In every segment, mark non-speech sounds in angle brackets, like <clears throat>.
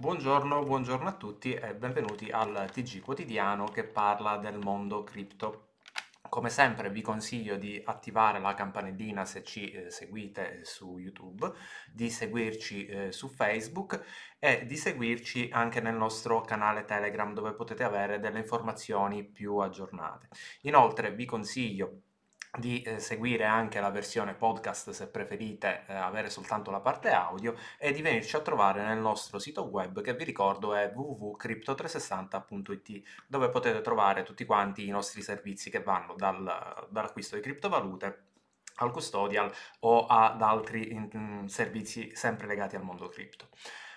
Buongiorno, buongiorno a tutti e benvenuti al TG quotidiano che parla del mondo cripto. Come sempre vi consiglio di attivare la campanellina se ci eh, seguite su YouTube, di seguirci eh, su Facebook e di seguirci anche nel nostro canale Telegram dove potete avere delle informazioni più aggiornate. Inoltre vi consiglio di eh, seguire anche la versione podcast se preferite eh, avere soltanto la parte audio e di venirci a trovare nel nostro sito web che vi ricordo è www.crypto360.it dove potete trovare tutti quanti i nostri servizi che vanno dal, dall'acquisto di criptovalute al custodial o ad altri in, in, servizi sempre legati al mondo cripto.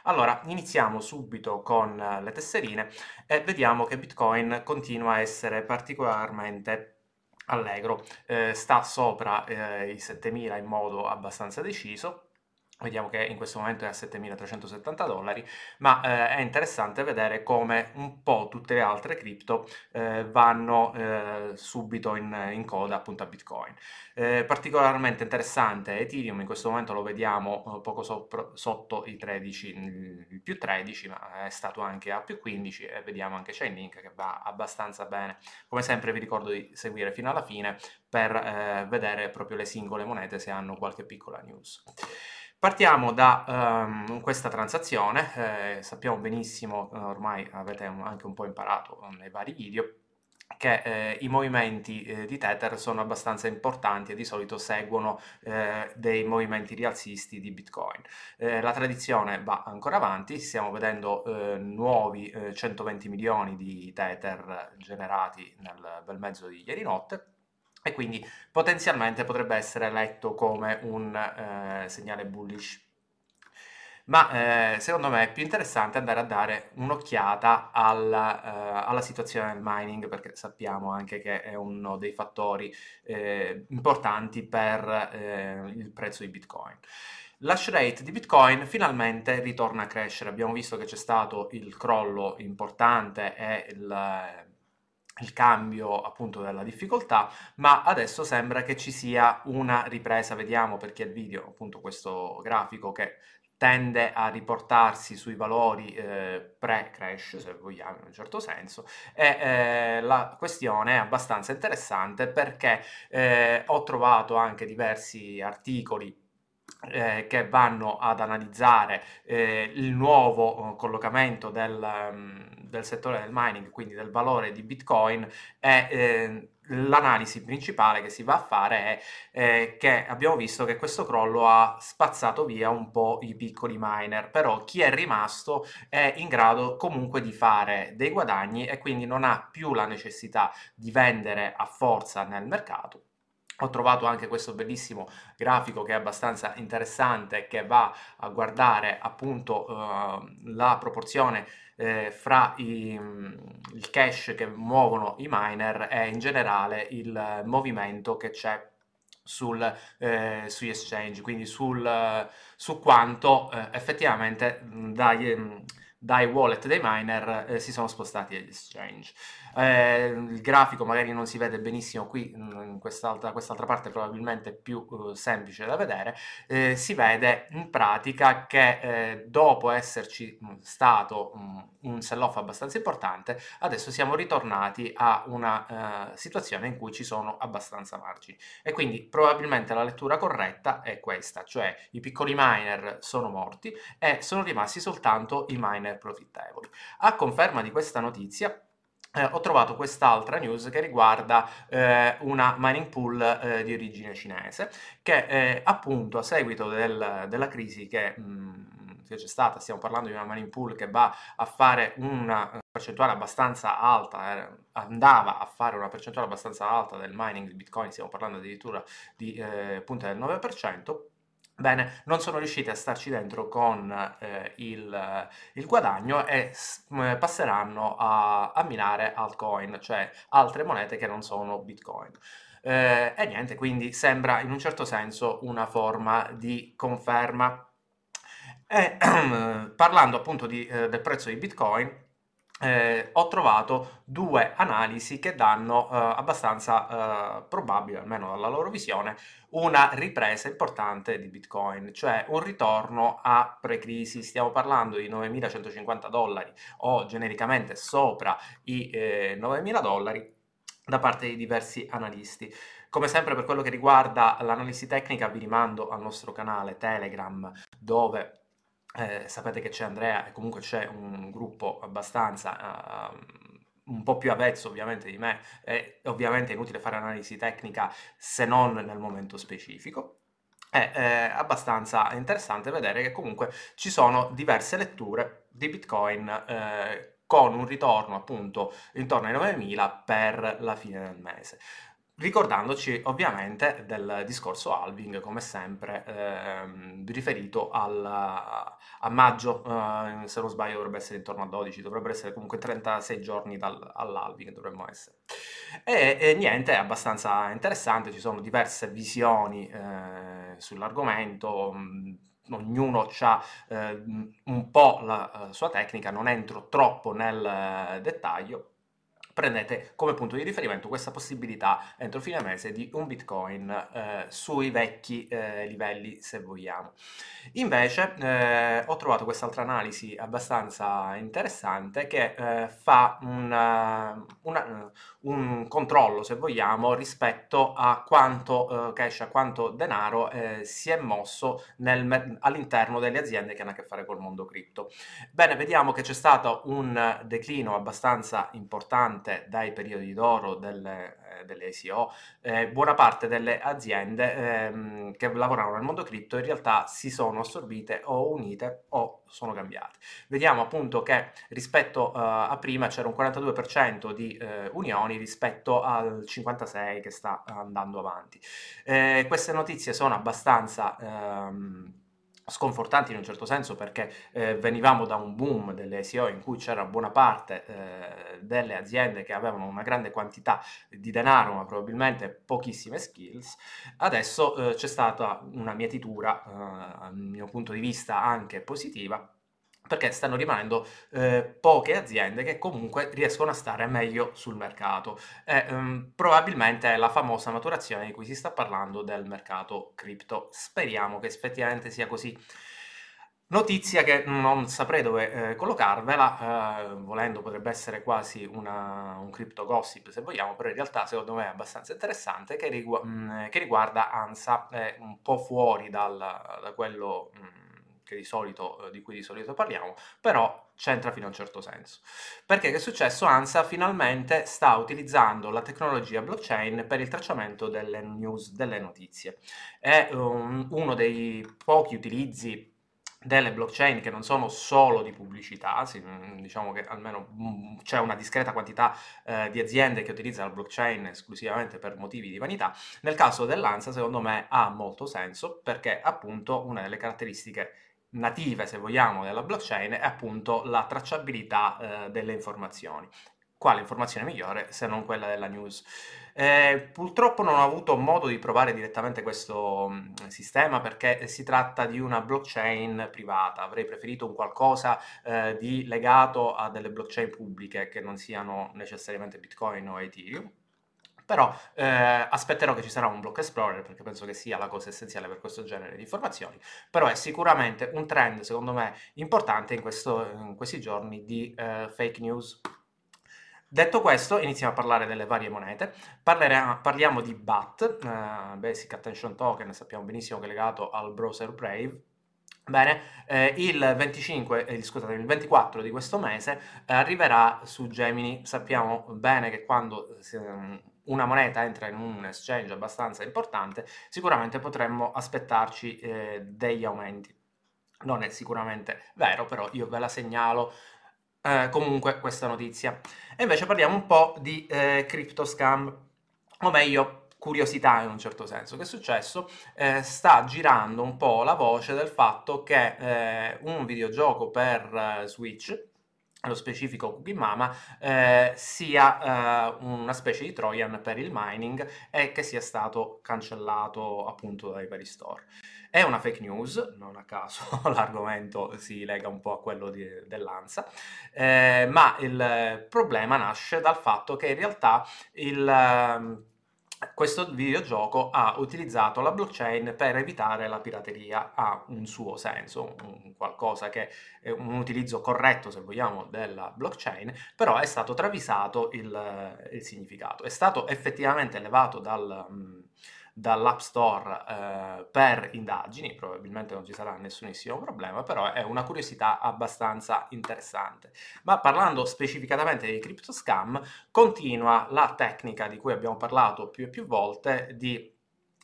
Allora, iniziamo subito con le tesserine e vediamo che Bitcoin continua a essere particolarmente allegro, eh, sta sopra eh, i 7000 in modo abbastanza deciso. Vediamo che in questo momento è a 7.370 dollari, ma eh, è interessante vedere come un po' tutte le altre cripto eh, vanno eh, subito in, in, coda appunto a Bitcoin. Eh, particolarmente interessante Ethereum, in questo momento lo vediamo eh, poco sopra, sotto i 13, il più 13, ma è stato anche a più 15 e vediamo anche Chainlink che va abbastanza bene. Come sempre vi ricordo di seguire fino alla fine per eh, vedere proprio le singole monete se hanno qualche piccola news. Partiamo da um, questa transazione, eh, sappiamo benissimo, eh, ormai avete anche un po' imparato nei vari video, che eh, i movimenti eh, di Tether sono abbastanza importanti e di solito seguono eh, dei movimenti rialzisti di Bitcoin. Eh, la tradizione va ancora avanti, stiamo vedendo eh, nuovi 120 milioni di Tether generati nel bel mezzo di ieri notte e quindi potenzialmente potrebbe essere letto come un eh, segnale bullish. Ma eh, secondo me è più interessante andare a dare un'occhiata alla, eh, alla, situazione del mining perché sappiamo anche che è uno dei fattori eh, importanti per eh, il prezzo di Bitcoin. L'hash rate di Bitcoin finalmente ritorna a crescere. Abbiamo visto che c'è stato il crollo importante e il il cambio appunto della difficoltà, ma adesso sembra che ci sia una ripresa, vediamo perché il video appunto questo grafico che tende a riportarsi sui valori eh, pre-crash, se vogliamo in un certo senso, e eh, la questione è abbastanza interessante perché eh, ho trovato anche diversi articoli eh, che vanno ad analizzare eh, il nuovo eh, collocamento del, um, del, settore del mining, quindi del valore di Bitcoin, e eh, l'analisi principale che si va a fare è eh, che abbiamo visto che questo crollo ha spazzato via un po' i piccoli miner, però chi è rimasto è in grado comunque di fare dei guadagni e quindi non ha più la necessità di vendere a forza nel mercato ho trovato anche questo bellissimo grafico che è abbastanza interessante che va a guardare appunto uh, la proporzione eh, fra i, il cash che muovono i miner e in generale il movimento che c'è sul, eh, sugli exchange, quindi sul, su quanto eh, effettivamente dai, dai wallet dei miner eh, si sono spostati agli exchange. Eh, il grafico magari non si vede benissimo qui, mm, in quest'altra, quest'altra parte probabilmente più uh, semplice da vedere, eh, si vede in pratica che eh, dopo esserci mm, stato um, un sell-off abbastanza importante, adesso siamo ritornati a una uh, situazione in cui ci sono abbastanza margini. E quindi probabilmente la lettura corretta è questa, cioè i piccoli miner sono morti e sono rimasti soltanto i miner profittevoli. A conferma di questa notizia, eh, ho trovato quest'altra news che riguarda eh, una mining pool eh, di origine cinese che eh, appunto a seguito del, della crisi che, mh, mm, che, c'è stata, stiamo parlando di una mining pool che va a fare una percentuale abbastanza alta, eh, andava a fare una percentuale abbastanza alta del mining di Bitcoin, stiamo parlando addirittura di eh, punte del 9%, Bene, non sono riusciti a starci dentro con eh, il, il, guadagno e eh, passeranno a, a, minare altcoin, cioè altre monete che non sono Bitcoin. Eh, e niente, quindi sembra in un certo senso una forma di conferma. E, <clears throat> parlando appunto di, eh, del prezzo di Bitcoin, eh, ho trovato due analisi che danno eh, abbastanza eh, probabile, almeno dalla loro visione, una ripresa importante di Bitcoin, cioè un ritorno a pre-crisi. Stiamo parlando di 9.150 dollari o genericamente sopra i 9.000 eh, dollari da parte di diversi analisti. Come sempre per quello che riguarda l'analisi tecnica vi rimando al nostro canale Telegram dove eh, sapete che c'è Andrea e comunque c'è un gruppo abbastanza uh, un po' più avvezzo ovviamente di me e ovviamente è inutile fare analisi tecnica se non nel momento specifico. È eh, abbastanza interessante vedere che comunque ci sono diverse letture di Bitcoin eh, con un ritorno appunto intorno ai 9000 per la fine del mese ricordandoci ovviamente del discorso halving, come sempre, ehm, riferito al, a maggio, eh, se non sbaglio dovrebbe essere intorno a 12, dovrebbero essere comunque 36 giorni dal, all'halving, dovremmo essere. E, e, niente, è abbastanza interessante, ci sono diverse visioni eh, sull'argomento, mh, ognuno ha eh, un po' la uh, sua tecnica, non entro troppo nel uh, dettaglio, prendete come punto di riferimento questa possibilità entro fine mese di un bitcoin eh, sui vecchi eh, livelli se vogliamo. Invece eh, ho trovato quest'altra analisi abbastanza interessante che eh, fa una, eh, una, un controllo se vogliamo rispetto a quanto eh, cash a quanto denaro si è mosso all'interno delle aziende che hanno a che fare col mondo cripto. Bene vediamo che c'è stato un declino abbastanza importante durante dai periodi d'oro delle, eh, delle ICO, eh, buona parte delle aziende ehm, che lavoravano nel mondo cripto in realtà si sono assorbite o unite o sono cambiate. Vediamo appunto che rispetto uh, a prima c'era un 42% di uh, unioni rispetto al 56% che sta andando avanti. Eh, queste notizie sono abbastanza... Um, sconfortanti in un certo senso perché eh, venivamo da un boom delle SEO in cui c'era buona parte eh, delle aziende che avevano una grande quantità di denaro ma probabilmente pochissime skills, adesso eh, c'è stata una mietitura, eh, dal mio punto di vista anche positiva, perché stanno rimanendo eh, poche aziende che comunque riescono a stare meglio sul mercato. E, um, probabilmente è la famosa maturazione di cui si sta parlando del mercato cripto. Speriamo che effettivamente sia così. Notizia che non saprei dove eh, collocarvela, eh, volendo potrebbe essere quasi una, un crypto gossip se vogliamo, però in realtà secondo me è abbastanza interessante, che, rigu- mh, che riguarda ANSA, è un po' fuori dal, da quello... Mh, di, solito, eh, di cui di solito parliamo, però c'entra fino a un certo senso. Perché che è successo? ANSA finalmente sta utilizzando la tecnologia blockchain per il tracciamento delle news, delle notizie. È um, uno dei pochi utilizzi delle blockchain che non sono solo di pubblicità, mm, diciamo che almeno mm, c'è una discreta quantità eh, di aziende che utilizzano la blockchain esclusivamente per motivi di vanità, nel caso dell'ANSA secondo me ha molto senso perché appunto una delle caratteristiche native, se vogliamo, della blockchain è appunto la tracciabilità eh, delle informazioni. Quale informazione migliore se non quella della news? Eh, purtroppo non ho avuto modo di provare direttamente questo mm, sistema perché si tratta di una blockchain privata. Avrei preferito un qualcosa eh, di legato a delle blockchain pubbliche che non siano necessariamente Bitcoin o Ethereum però eh, aspetterò che ci sarà un block explorer perché penso che sia la cosa essenziale per questo genere di informazioni, però è sicuramente un trend secondo me importante in, questo, in questi giorni di eh, fake news. Detto questo, iniziamo a parlare delle varie monete. Parleremo, parliamo di BAT, eh, Basic Attention Token, sappiamo benissimo che è legato al browser Brave, Bene, eh, il 25, eh, scusate, il 24 di questo mese eh, arriverà su Gemini. Sappiamo bene che quando eh, una moneta entra in un exchange abbastanza importante, sicuramente potremmo aspettarci eh, degli aumenti. Non è sicuramente vero, però io ve la segnalo eh, comunque questa notizia. E invece parliamo un po' di eh, crypto scam, o meglio, curiosità in un certo senso. Che è successo? Eh, sta girando un po' la voce del fatto che eh, un videogioco per eh, Switch nello specifico Cookie Mama, eh, sia eh, una specie di Trojan per il mining e che sia stato cancellato appunto dai vari store. È una fake news, non a caso <laughs> l'argomento si lega un po' a quello di, dell'ANSA, eh, ma il problema nasce dal fatto che in realtà il ehm, questo videogioco ha utilizzato la blockchain per evitare la pirateria, ha un suo senso, un qualcosa che è un utilizzo corretto, se vogliamo, della blockchain, però è stato travisato il, il significato. È stato effettivamente elevato dal dall'App Store eh, per indagini, probabilmente non ci sarà nessunissimo problema, però è una curiosità abbastanza interessante. Ma parlando specificatamente di crypto scam, continua la tecnica di cui abbiamo parlato più e più volte di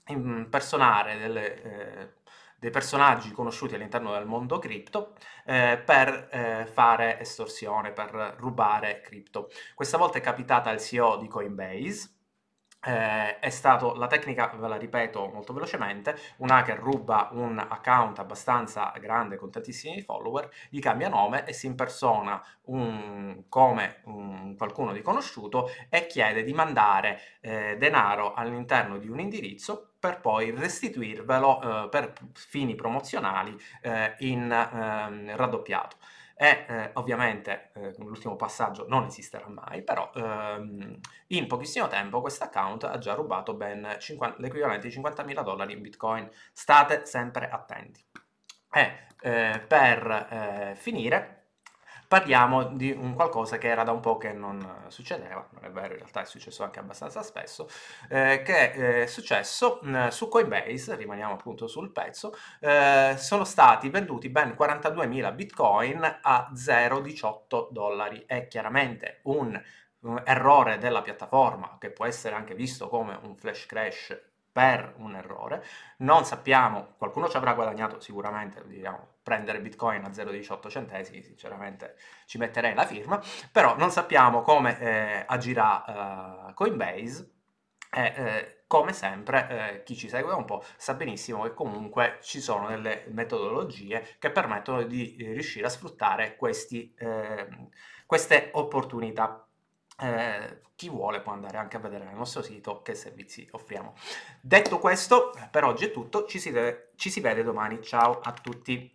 impersonare delle... Eh, dei personaggi conosciuti all'interno del mondo cripto eh, per eh, fare estorsione, per rubare cripto. Questa volta è capitata al CEO di Coinbase, eh, è stato, la tecnica, ve la ripeto molto velocemente, un hacker ruba un account abbastanza grande con tantissimi follower, gli cambia nome e si impersona un, come un, qualcuno di conosciuto e chiede di mandare eh, denaro all'interno di un indirizzo per poi restituirvelo eh, per fini promozionali eh, in ehm, raddoppiato e eh, ovviamente eh, l'ultimo passaggio non esisterà mai, però ehm, in pochissimo tempo questo account ha già rubato ben l'equivalente di 50.000 dollari in bitcoin. State sempre attenti. E eh, per eh, finire parliamo di un qualcosa che era da un po' che non succedeva, non è vero, in realtà è successo anche abbastanza spesso, eh, che è successo mh, su Coinbase, rimaniamo appunto sul pezzo, eh, sono stati venduti ben 42.000 bitcoin a 0,18 dollari. È chiaramente un errore della piattaforma che può essere anche visto come un flash crash per un errore. Non sappiamo, qualcuno ci avrà guadagnato sicuramente, diciamo, prendere Bitcoin a 0,18 centesimi, sinceramente ci metterei la firma, però non sappiamo come eh, agirà uh, Coinbase e eh, come sempre eh, chi ci segue un po' sa benissimo che comunque ci sono delle metodologie che permettono di riuscire a sfruttare questi, ehm, queste opportunità eh, chi vuole può andare anche a vedere nel nostro sito che servizi offriamo. Detto questo, per oggi è tutto, ci si, deve, ci si vede domani, ciao a tutti!